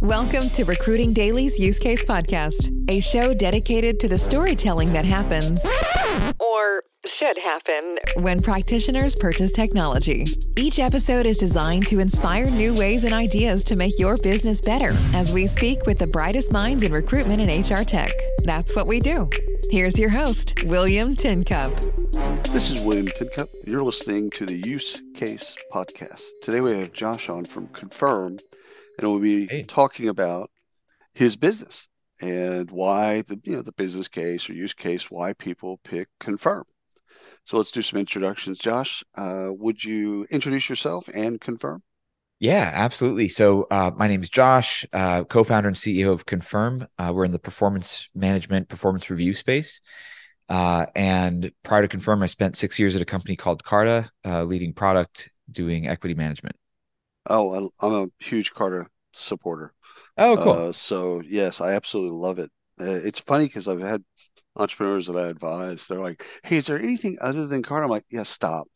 Welcome to Recruiting Daily's Use Case Podcast, a show dedicated to the storytelling that happens, or should happen, when practitioners purchase technology. Each episode is designed to inspire new ways and ideas to make your business better as we speak with the brightest minds in recruitment and HR tech. That's what we do. Here's your host, William Tincup. This is William Tincup. You're listening to the Use Case Podcast. Today we have Josh on from Confirm and we'll be talking about his business and why the you know the business case or use case why people pick confirm. So let's do some introductions. Josh uh, would you introduce yourself and confirm? Yeah absolutely. So uh, my name is josh uh, co-founder and ceo of confirm. Uh, we're in the performance management performance review space. Uh, and prior to confirm i spent six years at a company called carta uh, leading product doing equity management Oh, I'm a huge Carta supporter. Oh, cool. Uh, so yes, I absolutely love it. Uh, it's funny because I've had entrepreneurs that I advise. They're like, "Hey, is there anything other than Carta?" I'm like, "Yeah, stop."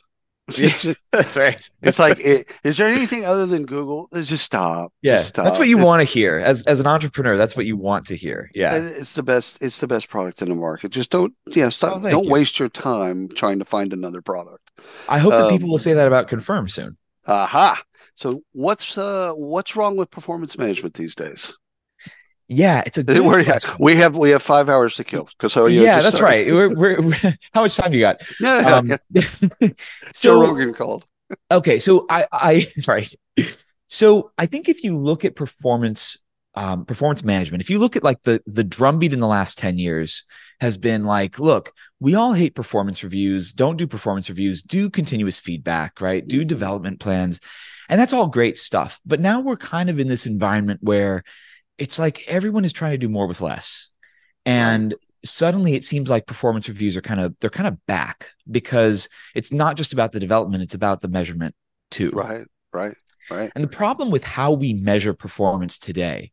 that's right. it's like, it, is there anything other than Google? Just stop. Yeah, just stop. that's what you want to hear as as an entrepreneur. That's what you want to hear. Yeah, it's the best. It's the best product in the market. Just don't. Yeah, stop. Oh, don't you. waste your time trying to find another product. I hope um, that people will say that about Confirm soon. Aha. So what's uh what's wrong with performance management these days? Yeah, it's a good we have we have five hours to kill because so yeah, that's right. We're, we're, how much time you got? Yeah, um, so Rogan called. okay, so I I right. So I think if you look at performance um, performance management, if you look at like the the drumbeat in the last ten years has been like, look, we all hate performance reviews. Don't do performance reviews. Do continuous feedback. Right. Do mm-hmm. development plans and that's all great stuff. But now we're kind of in this environment where it's like everyone is trying to do more with less. And suddenly it seems like performance reviews are kind of they're kind of back because it's not just about the development, it's about the measurement too. Right, right, right. And the problem with how we measure performance today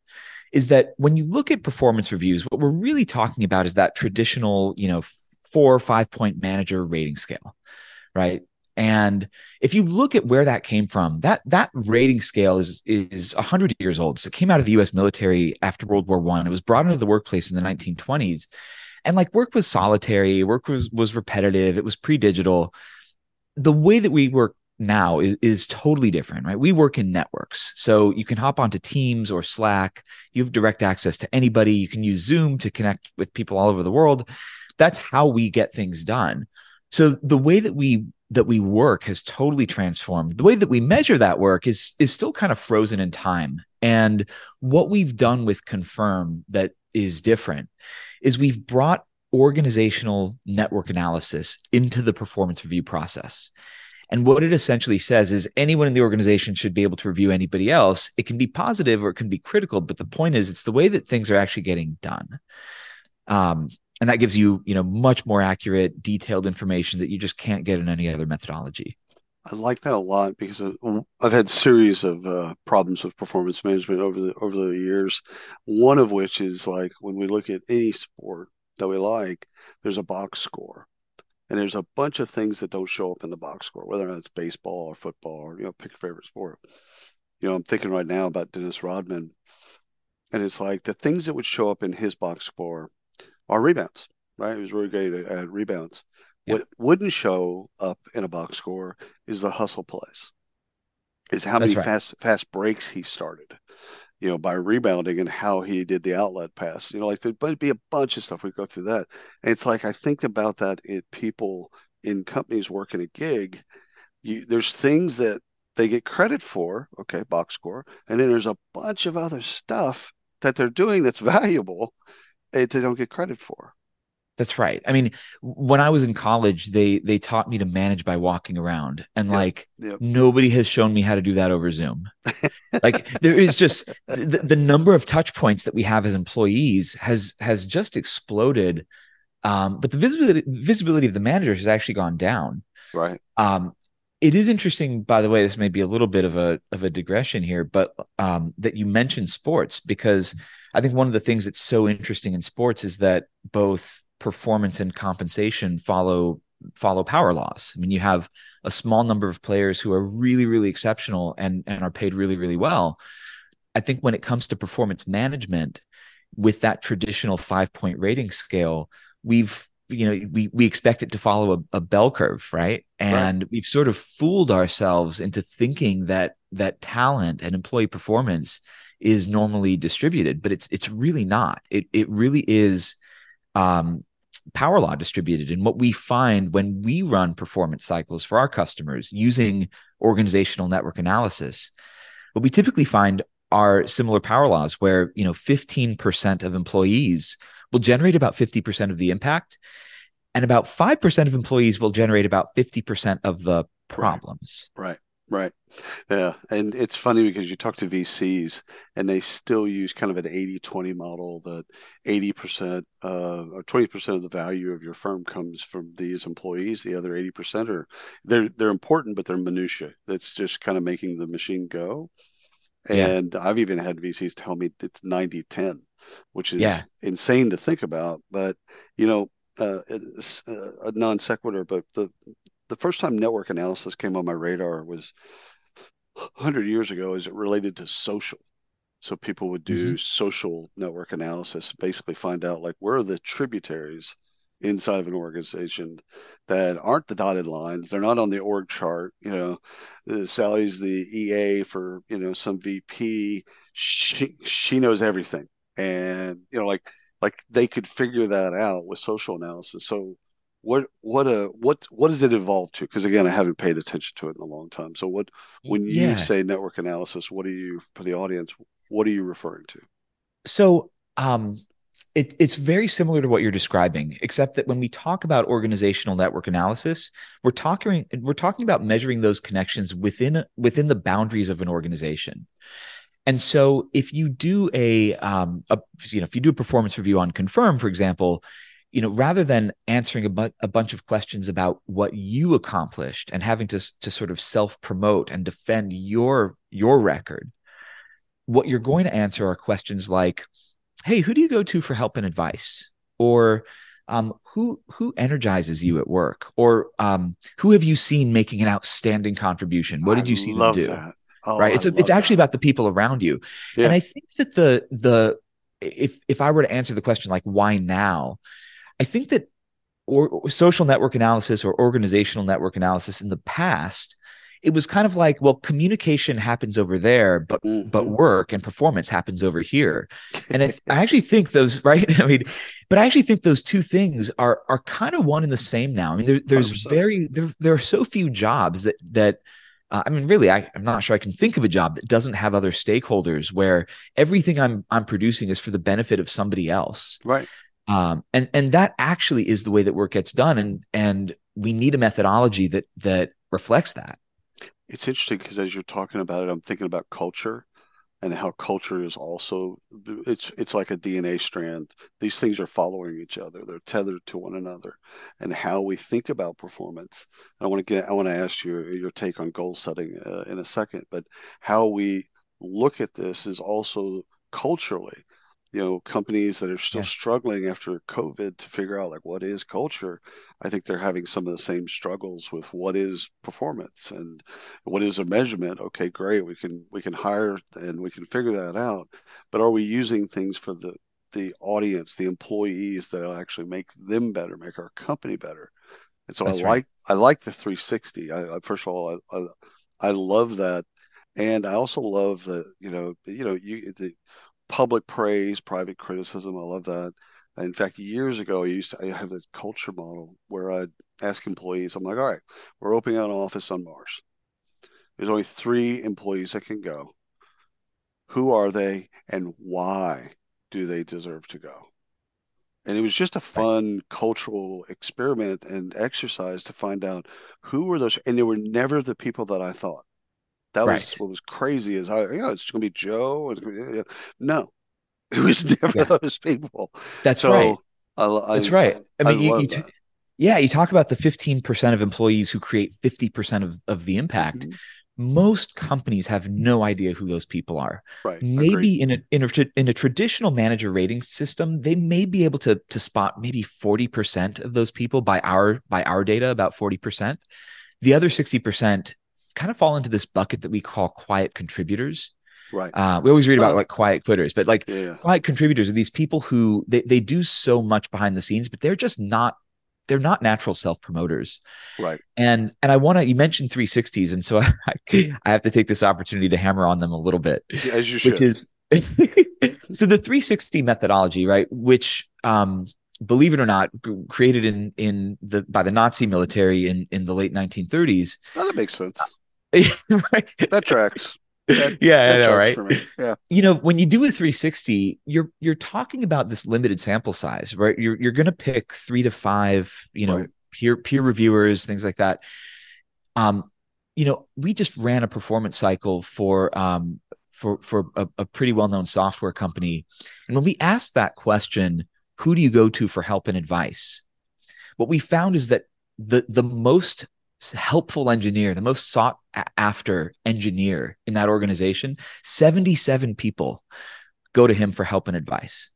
is that when you look at performance reviews, what we're really talking about is that traditional, you know, four or five point manager rating scale, right? And if you look at where that came from, that that rating scale is is 100 years old. So it came out of the US military after World War 1. It was brought into the workplace in the 1920s. And like work was solitary, work was was repetitive, it was pre-digital. The way that we work now is, is totally different, right? We work in networks. So you can hop onto Teams or Slack. You have direct access to anybody. You can use Zoom to connect with people all over the world. That's how we get things done. So the way that we that we work has totally transformed. The way that we measure that work is is still kind of frozen in time. And what we've done with Confirm that is different is we've brought organizational network analysis into the performance review process. And what it essentially says is anyone in the organization should be able to review anybody else. It can be positive or it can be critical, but the point is it's the way that things are actually getting done. Um, and that gives you you know much more accurate detailed information that you just can't get in any other methodology. I like that a lot because i've had series of uh, problems with performance management over the over the years. One of which is like when we look at any sport that we like there's a box score. And there's a bunch of things that don't show up in the box score whether or not it's baseball or football or you know pick your favorite sport. You know i'm thinking right now about dennis rodman. And it's like the things that would show up in his box score are rebounds, right? He was really great at, at rebounds. Yep. What wouldn't show up in a box score is the hustle plays, is how many right. fast fast breaks he started, you know, by rebounding and how he did the outlet pass. You know, like there'd be a bunch of stuff. We go through that. And it's like I think about that in people in companies working a gig. You, there's things that they get credit for, okay, box score, and then there's a bunch of other stuff that they're doing that's valuable they don't get credit for. That's right. I mean, when I was in college, they they taught me to manage by walking around, and yep, like yep. nobody has shown me how to do that over Zoom. like there is just the, the number of touch points that we have as employees has has just exploded. Um, but the visibility visibility of the managers has actually gone down. Right. Um, it is interesting, by the way. This may be a little bit of a of a digression here, but um, that you mentioned sports because I think one of the things that's so interesting in sports is that both performance and compensation follow follow power laws. I mean, you have a small number of players who are really, really exceptional and and are paid really, really well. I think when it comes to performance management, with that traditional five point rating scale, we've you know we we expect it to follow a, a bell curve, right? And right. we've sort of fooled ourselves into thinking that that talent and employee performance is normally distributed, but it's it's really not. It it really is um, power law distributed. And what we find when we run performance cycles for our customers using organizational network analysis, what we typically find are similar power laws where, you know, 15% of employees will generate about 50% of the impact and about 5% of employees will generate about 50% of the problems. Right. Right. Yeah. And it's funny because you talk to VCs and they still use kind of an 80 20 model that 80% uh, or 20% of the value of your firm comes from these employees. The other 80% are they're, they're important, but they're minutia. That's just kind of making the machine go. And yeah. I've even had VCs tell me it's 90 10, which is yeah. insane to think about. But, you know, uh, it's uh, a non sequitur, but the the first time network analysis came on my radar was 100 years ago as it related to social. So people would do mm-hmm. social network analysis, basically find out like where are the tributaries inside of an organization that aren't the dotted lines. They're not on the org chart. You know, uh, Sally's the EA for you know some VP. She she knows everything, and you know like like they could figure that out with social analysis. So what what a uh, what what does it evolve to because again i haven't paid attention to it in a long time so what when yeah. you say network analysis what are you for the audience what are you referring to so um it, it's very similar to what you're describing except that when we talk about organizational network analysis we're talking we're talking about measuring those connections within within the boundaries of an organization and so if you do a, um, a you know if you do a performance review on confirm for example you know, rather than answering a, bu- a bunch of questions about what you accomplished and having to to sort of self promote and defend your your record, what you're going to answer are questions like, "Hey, who do you go to for help and advice?" or um, who who energizes you at work, or um, who have you seen making an outstanding contribution? What did you see them do? That. Oh, right. It's a, it's actually about the people around you, yeah. and I think that the the if if I were to answer the question like why now, I think that or, social network analysis or organizational network analysis in the past it was kind of like well communication happens over there but mm-hmm. but work and performance happens over here and I, I, actually think those right i mean but i actually think those two things are are kind of one and the same now i mean there, there's 100%. very there, there are so few jobs that that uh, I mean, really, I, I'm not sure I can think of a job that doesn't have other stakeholders where everything I'm I'm producing is for the benefit of somebody else. Right. Um, and and that actually is the way that work gets done and and we need a methodology that that reflects that. It's interesting because as you're talking about it i'm thinking about culture and how culture is also it's it's like a dna strand. These things are following each other. They're tethered to one another. And how we think about performance i want to get i want to ask your your take on goal setting uh, in a second but how we look at this is also culturally you know companies that are still yeah. struggling after covid to figure out like what is culture i think they're having some of the same struggles with what is performance and what is a measurement. Okay great we can we can hire and we can figure that out. But are we using things for the the audience the employees that will actually make them better make our company better? And so That's i right. like i like the 360 I, I first of all I, I i love that. And I also love that you know you know you the public praise, private criticism. I love that. In fact, years ago, I used to I have this culture model where I'd ask employees, I'm like, all right, we're opening an office on Mars. There's only three employees that can go. Who are they and why do they deserve to go? And it was just a fun right. cultural experiment and exercise to find out who were those. And they were never the people that I thought. That right. was what was crazy. Is I, you know, it's going to be Joe. No, it was never yeah. those people. That's so right. I, I, That's right. I mean, you, you t- yeah, you talk about the fifteen percent of employees who create fifty percent of of the impact. Mm-hmm. Most companies have no idea who those people are. Right. Maybe in a, in a in a traditional manager rating system, they may be able to to spot maybe forty percent of those people by our by our data, about forty percent. The other sixty percent kind of fall into this bucket that we call quiet contributors. Right. Uh, we always read about like quiet quitters, but like Yeah. quiet contributors are these people who they, they do so much behind the scenes, but they're just not they're not natural self promoters. Right. And and I want to you mentioned 360s, and so I, I have to take this opportunity to hammer on them a little bit, Yeah, As you should. which is so the 360 methodology, right? Which um believe it or not, created in in the by the Nazi military in in the late 1930s. Oh, that makes sense. right? That tracks. That, yeah, that I know, right? Yeah. you know when you do a 360 you're you're talking about this limited sample size right you're you're going to pick 3 to 5 you know Right. peer peer reviewers things like that um you know we just ran a performance cycle for um for for a, a pretty well-known software company and when we asked that question who do you go to for help and advice what we found is that the the most helpful engineer the most sought after engineer in that organization 77 people go to him for help and advice.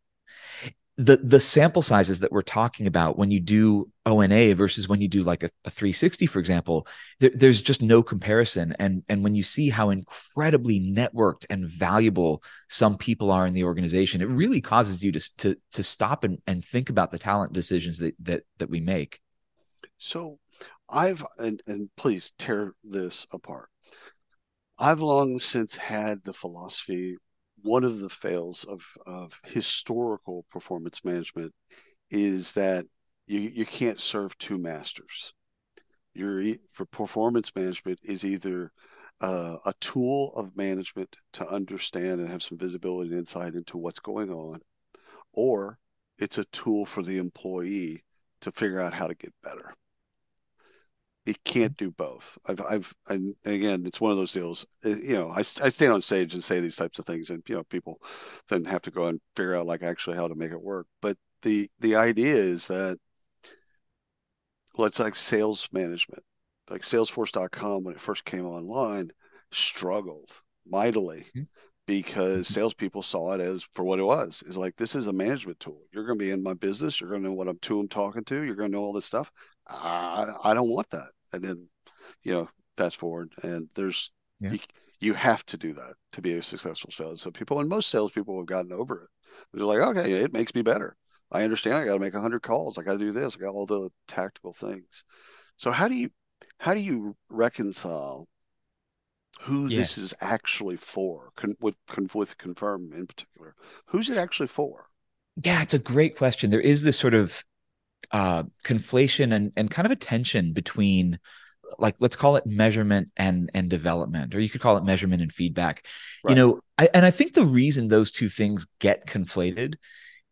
The the sample sizes that we're talking about when you do ONA versus when you do like a, a 360 for example there, there's just no comparison. And and when you see how incredibly networked and valuable some people are in the organization it really causes you to to to stop and, and think about the talent decisions that that that we make. So I've and, and please tear this apart. I've long since had the philosophy one of the fails of of historical performance management is that you you can't serve two masters. You're e- for performance management is either uh, a tool of management to understand and have some visibility and insight into what's going on, or it's a tool for the employee to figure out how to get better. It can't do both. I've, I've, and again, it's one of those deals. uh, You know, I, I stand on stage and say these types of things, and you know, people then have to go and figure out like actually how to make it work. But the the idea is that well, it's like sales management, like Salesforce.com when it first came online, struggled mightily Mhm. because salespeople saw it as for what it was. Is like this is a management tool. You're going to be in my business. You're going to know what I'm to I'm talking to. You're going to know all this stuff. I, I don't want that. And then, you know, fast forward, and there's Yeah. you, you have to do that to be a successful sales. So people and most salespeople have gotten over it. They're like, okay, it makes me better. I understand. I got to make hundred calls. I got to do this. I got all the tactical things. So how do you how do you reconcile who Yeah. this is actually for con, with con, with confirm in particular? Who's it actually for? Yeah, it's a great question. There is this sort of uh, conflation and, and kind of a tension between like let's call it measurement and and development or you could call it measurement and feedback you know I, and i think the reason those two things get conflated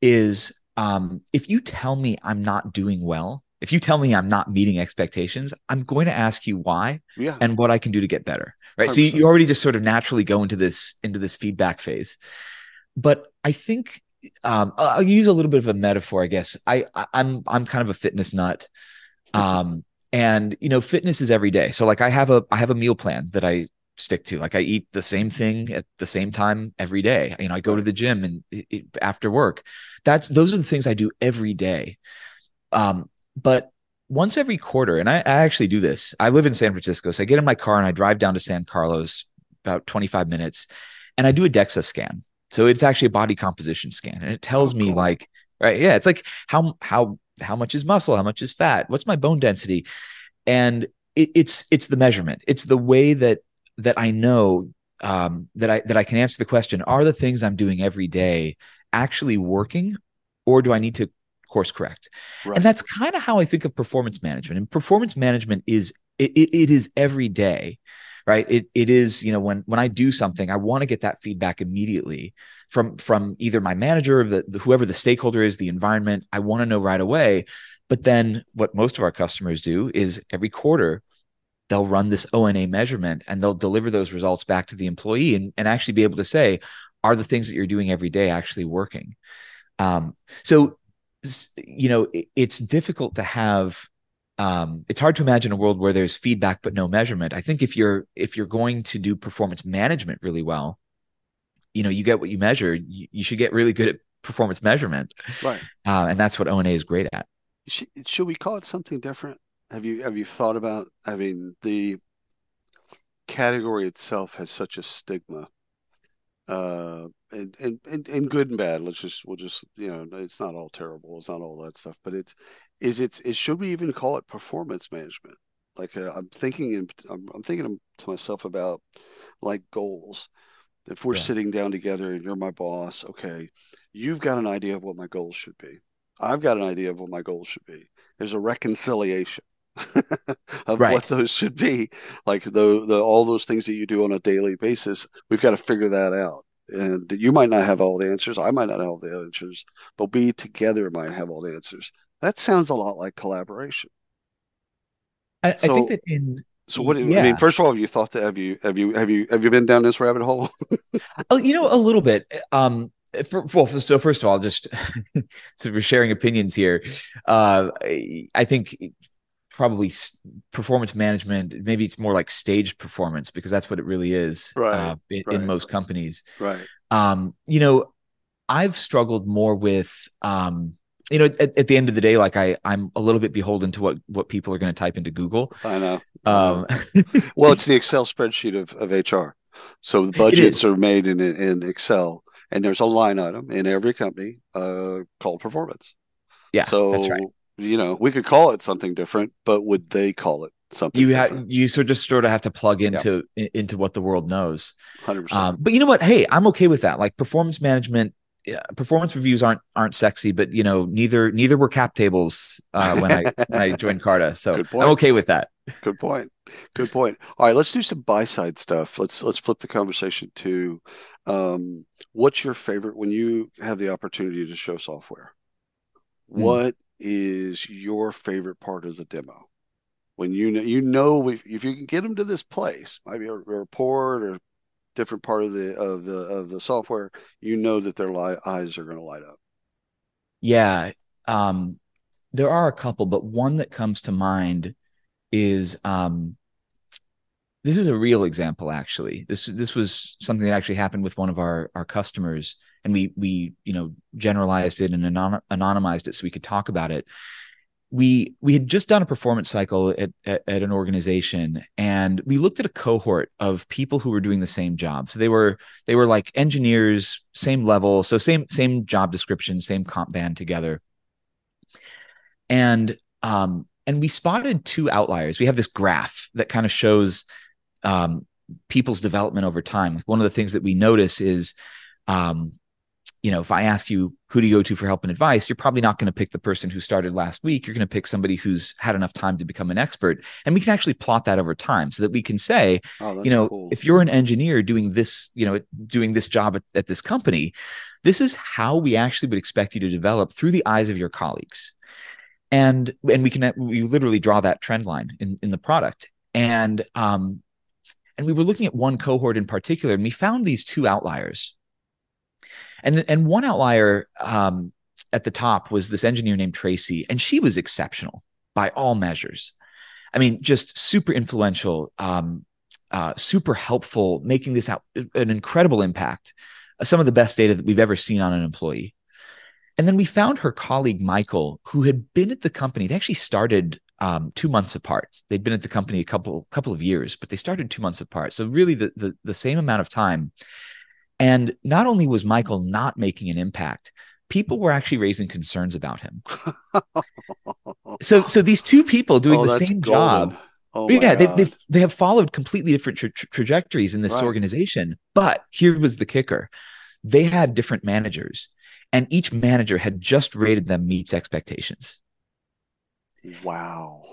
is um, if you tell me i'm not doing well if you tell me i'm not meeting expectations i'm going to ask you why Yeah, and what I can do to get better. Right. So you, you already just sort of naturally go into this into this feedback phase. But I think um, I'll use a little bit of a metaphor, I guess. I, I I'm I'm kind of a fitness nut. Um, and you know, fitness is every day. So like I have a I have a meal plan that I stick to. Like I eat the same thing at the same time every day. You know, I go to the gym and it, it- after work. That's those are the things I do every day. Um, but once every quarter, and I, I actually do this. I live in San Francisco, so I get in my car and I drive down to San Carlos, about 25 minutes, and I do a DEXA scan. So it's actually a body composition scan, and it tells Oh, me like, right, yeah, it's like how how how much is muscle, how much is fat, what's my bone density, and it, it's it's the measurement. It's the way that that I know um, that I that I can answer the question: Are the things I'm doing every day actually working, or do I need to course correct? right. And that's kind of how I think of performance management. And performance management is it, it, it is every day, right? It it is, you know, when when I do something, I want to get that feedback immediately from from either my manager or the, the whoever the stakeholder is, the environment. I want to know right away. But then what most of our customers do is every quarter they'll run this ONA measurement and they'll deliver those results back to the employee and, and actually be able to say, are the things that you're doing every day actually working? Um, so you know it, it's difficult to have um, it's hard to imagine a world where there's feedback but no measurement i think if you're if you're going to do performance management really well you know you get what you measure you, you should get really good at performance measurement right. uh, and that's what ona is great at Should, should we call it something different? Have you have you thought about? I mean, the category itself has such a stigma. Uh, and, and and and good and bad. Let's just we'll just you know it's not all terrible. It's not all that stuff, but it's is it's it should we even call it performance management? Like uh, I'm thinking I'm, I'm thinking to myself about like goals. If we're yeah. sitting down together and you're my boss, okay, you've got an idea of what my goals should be. I've got an idea of what my goals should be. There's a reconciliation of right. what those should be. Like the, the all those things that you do on a daily basis, we've got to figure that out. And you might not have all the answers. I might not have all the answers, but we together might have all the answers. That sounds a lot like collaboration. I, so, I think that in so what? Yeah. I mean, first of all, have you thought that? Have you have you have you have you been down this rabbit hole? oh, you know, a little bit. Um, for, well, so first of all, just so we're sharing opinions here. Uh, I think probably performance management. Maybe it's more like staged performance because that's what it really is. Right. Uh, in, right. in, most companies. Right. Um, you know, I've struggled more with um you know at, at, the end of the day like i i'm a little bit beholden to what what people are going to type into google i know, um well it's the excel spreadsheet of, of hr so the budgets are made in in excel and there's a line item in every company uh called performance yeah so that's right you know we could call it something different but would they call it something you have you sort of just sort of have to plug into yeah. into what the world knows 100% um, but you know what hey i'm okay with that like performance management performance reviews aren't aren't sexy, but you know neither neither were cap tables uh, when I when I joined Carta, so I'm okay with that. Good point. Good point. All right, let's do some buy side stuff. Let's let's flip the conversation to um, what's your favorite when you have the opportunity to show software. Mm. What is your favorite part of the demo? When you know you know if, if you can get them to this place, maybe a, a report or different part of the of the of the software, you know that their li- eyes are going to light up. Yeah, um, there are a couple, but one that comes to mind is um, this is a real example. Actually, this this was something that actually happened with one of our our customers, and we we you know generalized it and anon- anonymized it so we could talk about it. We we had just done a performance cycle at, at, at, an organization and we looked at a cohort of people who were doing the same job. So they were they were like engineers same level so same same job description same comp band together. And um and we spotted two outliers. We have this graph that kind of shows um people's development over time like one of the things that we notice is um you know, if I ask you who do you go to for help and advice, you're probably not going to pick the person who started last week. You're going to pick somebody who's had enough time to become an expert. And we can actually plot that over time so that we can say, oh, you know, cool. if you're an engineer doing this, you know, doing this job at, at this company, this is how we actually would expect you to develop through the eyes of your colleagues. And and we can we literally draw that trend line in, in the product. And um and we were looking at one cohort in particular, and we found these two outliers and and one outlier um, at the top was this engineer named Tracy, and she was exceptional by all measures. I mean, just super influential, um, uh, super helpful, making this out an incredible impact. Uh, some of the best data that we've ever seen on an employee. And then we found her colleague Michael, who had been at the company. They actually started um, two months apart. They'd been at the company a couple couple of years, but they started two months apart. So really, the the, the same amount of time. And not only was Michael not making an impact, people were actually raising concerns about him. so, so these two people doing oh, the same golden. job. Oh yeah, they, they they have followed completely different tra- tra- trajectories in this right. organization. But here was the kicker: they had different managers, and each manager had just rated them meets expectations. Wow,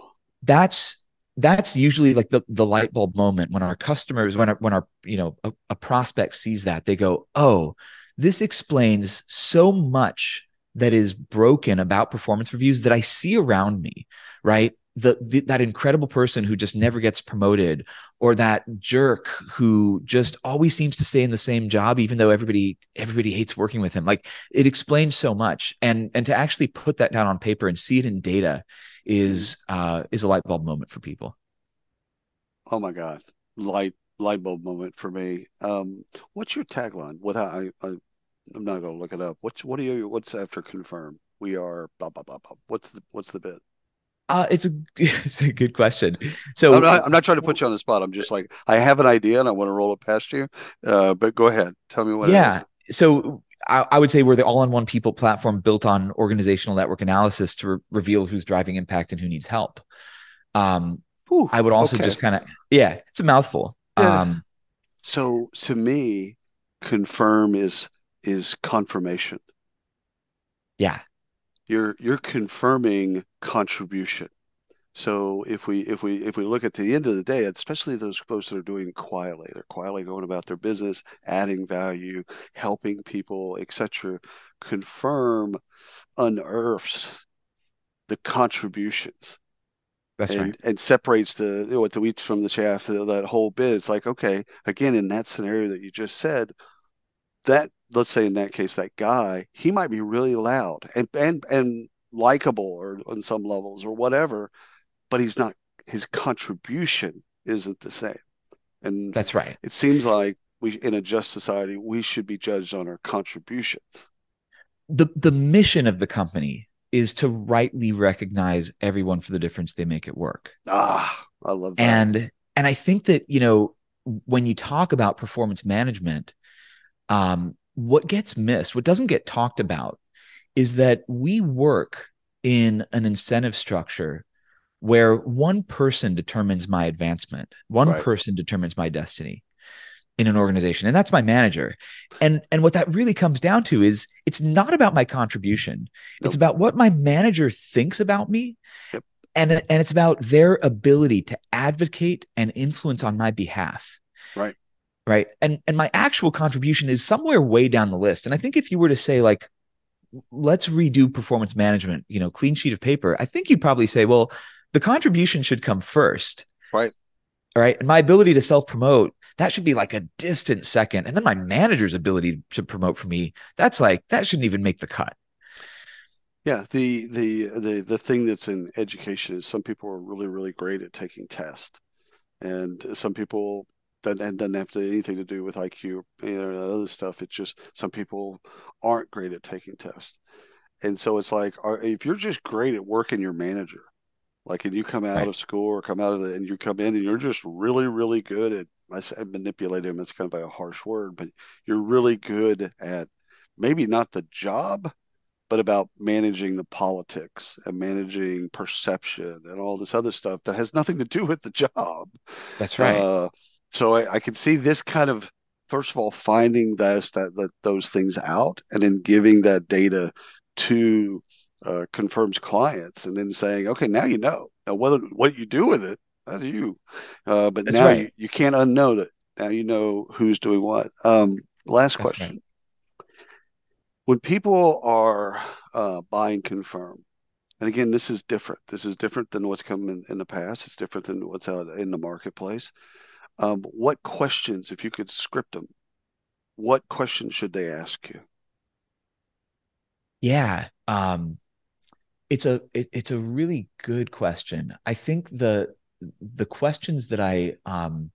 that's that's usually like the the light bulb moment when our customers when our when our you know a, a prospect sees that they go oh this explains so much that is broken about performance reviews that I see around me, right? The, the, that incredible person who just never gets promoted, or that jerk who just always seems to stay in the same job, even though everybody everybody hates working with him. Like it explains so much, and and to actually put that down on paper and see it in data is uh, is a light bulb moment for people. Oh my God, light light bulb moment for me. Um, what's your tagline? What I, I I'm not going to look it up. What's what are you? What's after confirm? We are blah blah blah blah. What's the what's the bit? Uh, it's a it's a good question. So I'm not, I'm not, trying to put you on the spot. I'm just like I have an idea and I want to roll it past you. Uh, but go ahead, tell me what. Yeah. So I, I, would say we're the all-in-one people platform built on organizational network analysis to re- reveal who's driving impact and who needs help. Um, Ooh, I would also okay. just kind of yeah, it's a mouthful. Yeah. Um, so to me, confirm is is confirmation. Yeah. You're you're confirming contribution. So if we if we if we look at the end of the day, especially those folks that are doing quietly, they're quietly going about their business, adding value, helping people, etc. Confirm unearths the contributions. That's and, right. And separates the you know, what the wheat from the chaff. That whole bit. It's like okay, again in that scenario that you just said, that let's say in that case that guy he might be really loud and and and likable or on some levels or whatever but he's not his contribution isn't the same. And that's right. it seems like we in a just society we should be judged on our contributions. The the mission of the company is to rightly recognize everyone for the difference they make at work. Ah i love that. And and i think that you know when you talk about performance management um, what gets missed, what doesn't get talked about, is that we work in an incentive structure where one person determines my advancement, one right. person determines my destiny in an organization and that's my manager and and what that really comes down to is it's not about my contribution nope. it's about what my manager thinks about me yep. and and it's about their ability to advocate and influence on my behalf right right and and my actual contribution is somewhere way down the list and i think if you were to say like let's redo performance management you know clean sheet of paper i think you'd probably say well the contribution should come first. Right. All right. And my ability to self promote that should be like a distant second. And then my manager's ability to promote for me that's like that shouldn't even make the cut. Yeah the the the the thing that's in education is some people are really really great at taking tests. And some people and doesn't have to, anything to do with IQ you know, that other stuff. It's just some people aren't great at taking tests. And so it's like, if you're just great at working your manager, like, and you come out right. of school or come out of the, and you come in and you're just really, really good at, I say manipulate him. It's kind of a harsh word, but you're really good at maybe not the job, but about managing the politics and managing perception and all this other stuff that has nothing to do with the job. That's right. Uh, so I, I can see this kind of first of all finding those that, that those things out and then giving that data to uh, confirms clients and then saying, okay, now you know. Now whether what you do with it, that's you. Uh, but that's now right. you, you can't unknow it. Now you know who's doing what. Um, last that's question. Right. When people are uh, buying confirm, and again, this is different. This is different than what's come in, in the past. It's different than what's out in the marketplace. Um, what questions, if you could script them, what questions should they ask you? Yeah, um, it's a it, it's a really good question. I think the the questions that I um,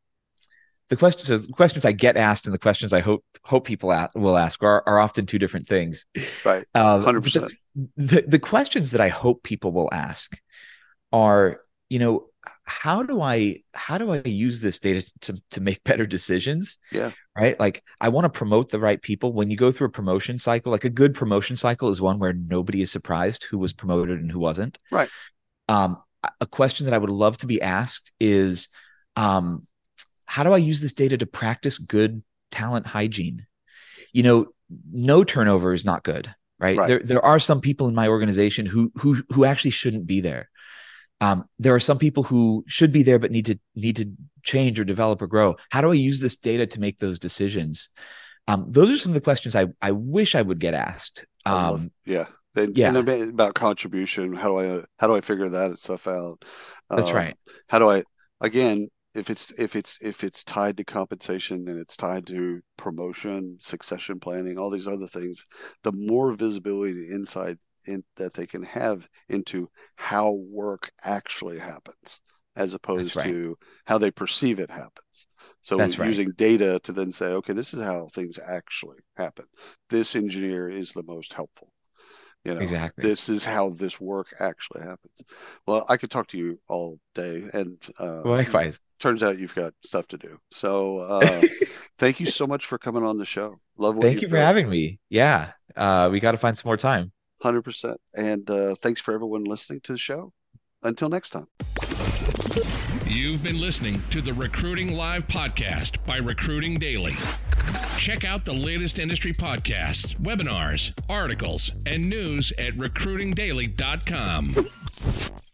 the questions the questions I get asked and the questions I hope hope people ask, will ask are, are often two different things. Right, um, hundred percent. The, the questions that I hope people will ask are, you know, how do I how do I use this data to to make better decisions? Yeah. Right. Like I want to promote the right people. When you go through a promotion cycle, like a good promotion cycle is one where nobody is surprised who was promoted and who wasn't. Right. Um, a question that I would love to be asked is um, how do I use this data to practice good talent hygiene? You know, no turnover is not good, right? right? There there are some people in my organization who who who actually shouldn't be there. Um, there are some people who should be there but need to need to change or develop or grow. How do I use this data to make those decisions? Um, those are some of the questions I I wish I would get asked. Um, yeah, and, yeah, and about contribution. How do I how do I figure that stuff out? That's um, right. How do I again? If it's if it's if it's tied to compensation and it's tied to promotion, succession planning, all these other things, the more visibility inside in, that they can have into how work actually happens as opposed right. to how they perceive it happens. So That's using right. data to then say, okay, this is how things actually happen. This engineer is the most helpful. You know, Exactly. This is how this work actually happens. Well, I could talk to you all day, and uh, Likewise. turns out you've got stuff to do. So, uh, thank you so much for coming on the show. Love what Thank you've for having me. Yeah. Uh, we got to find some more time. Hundred percent. And uh, thanks for everyone listening to the show. Until next time. You've been listening to the Recruiting Live podcast by Recruiting Daily. Check out the latest industry podcasts, webinars, articles, and news at recruitingdaily.com.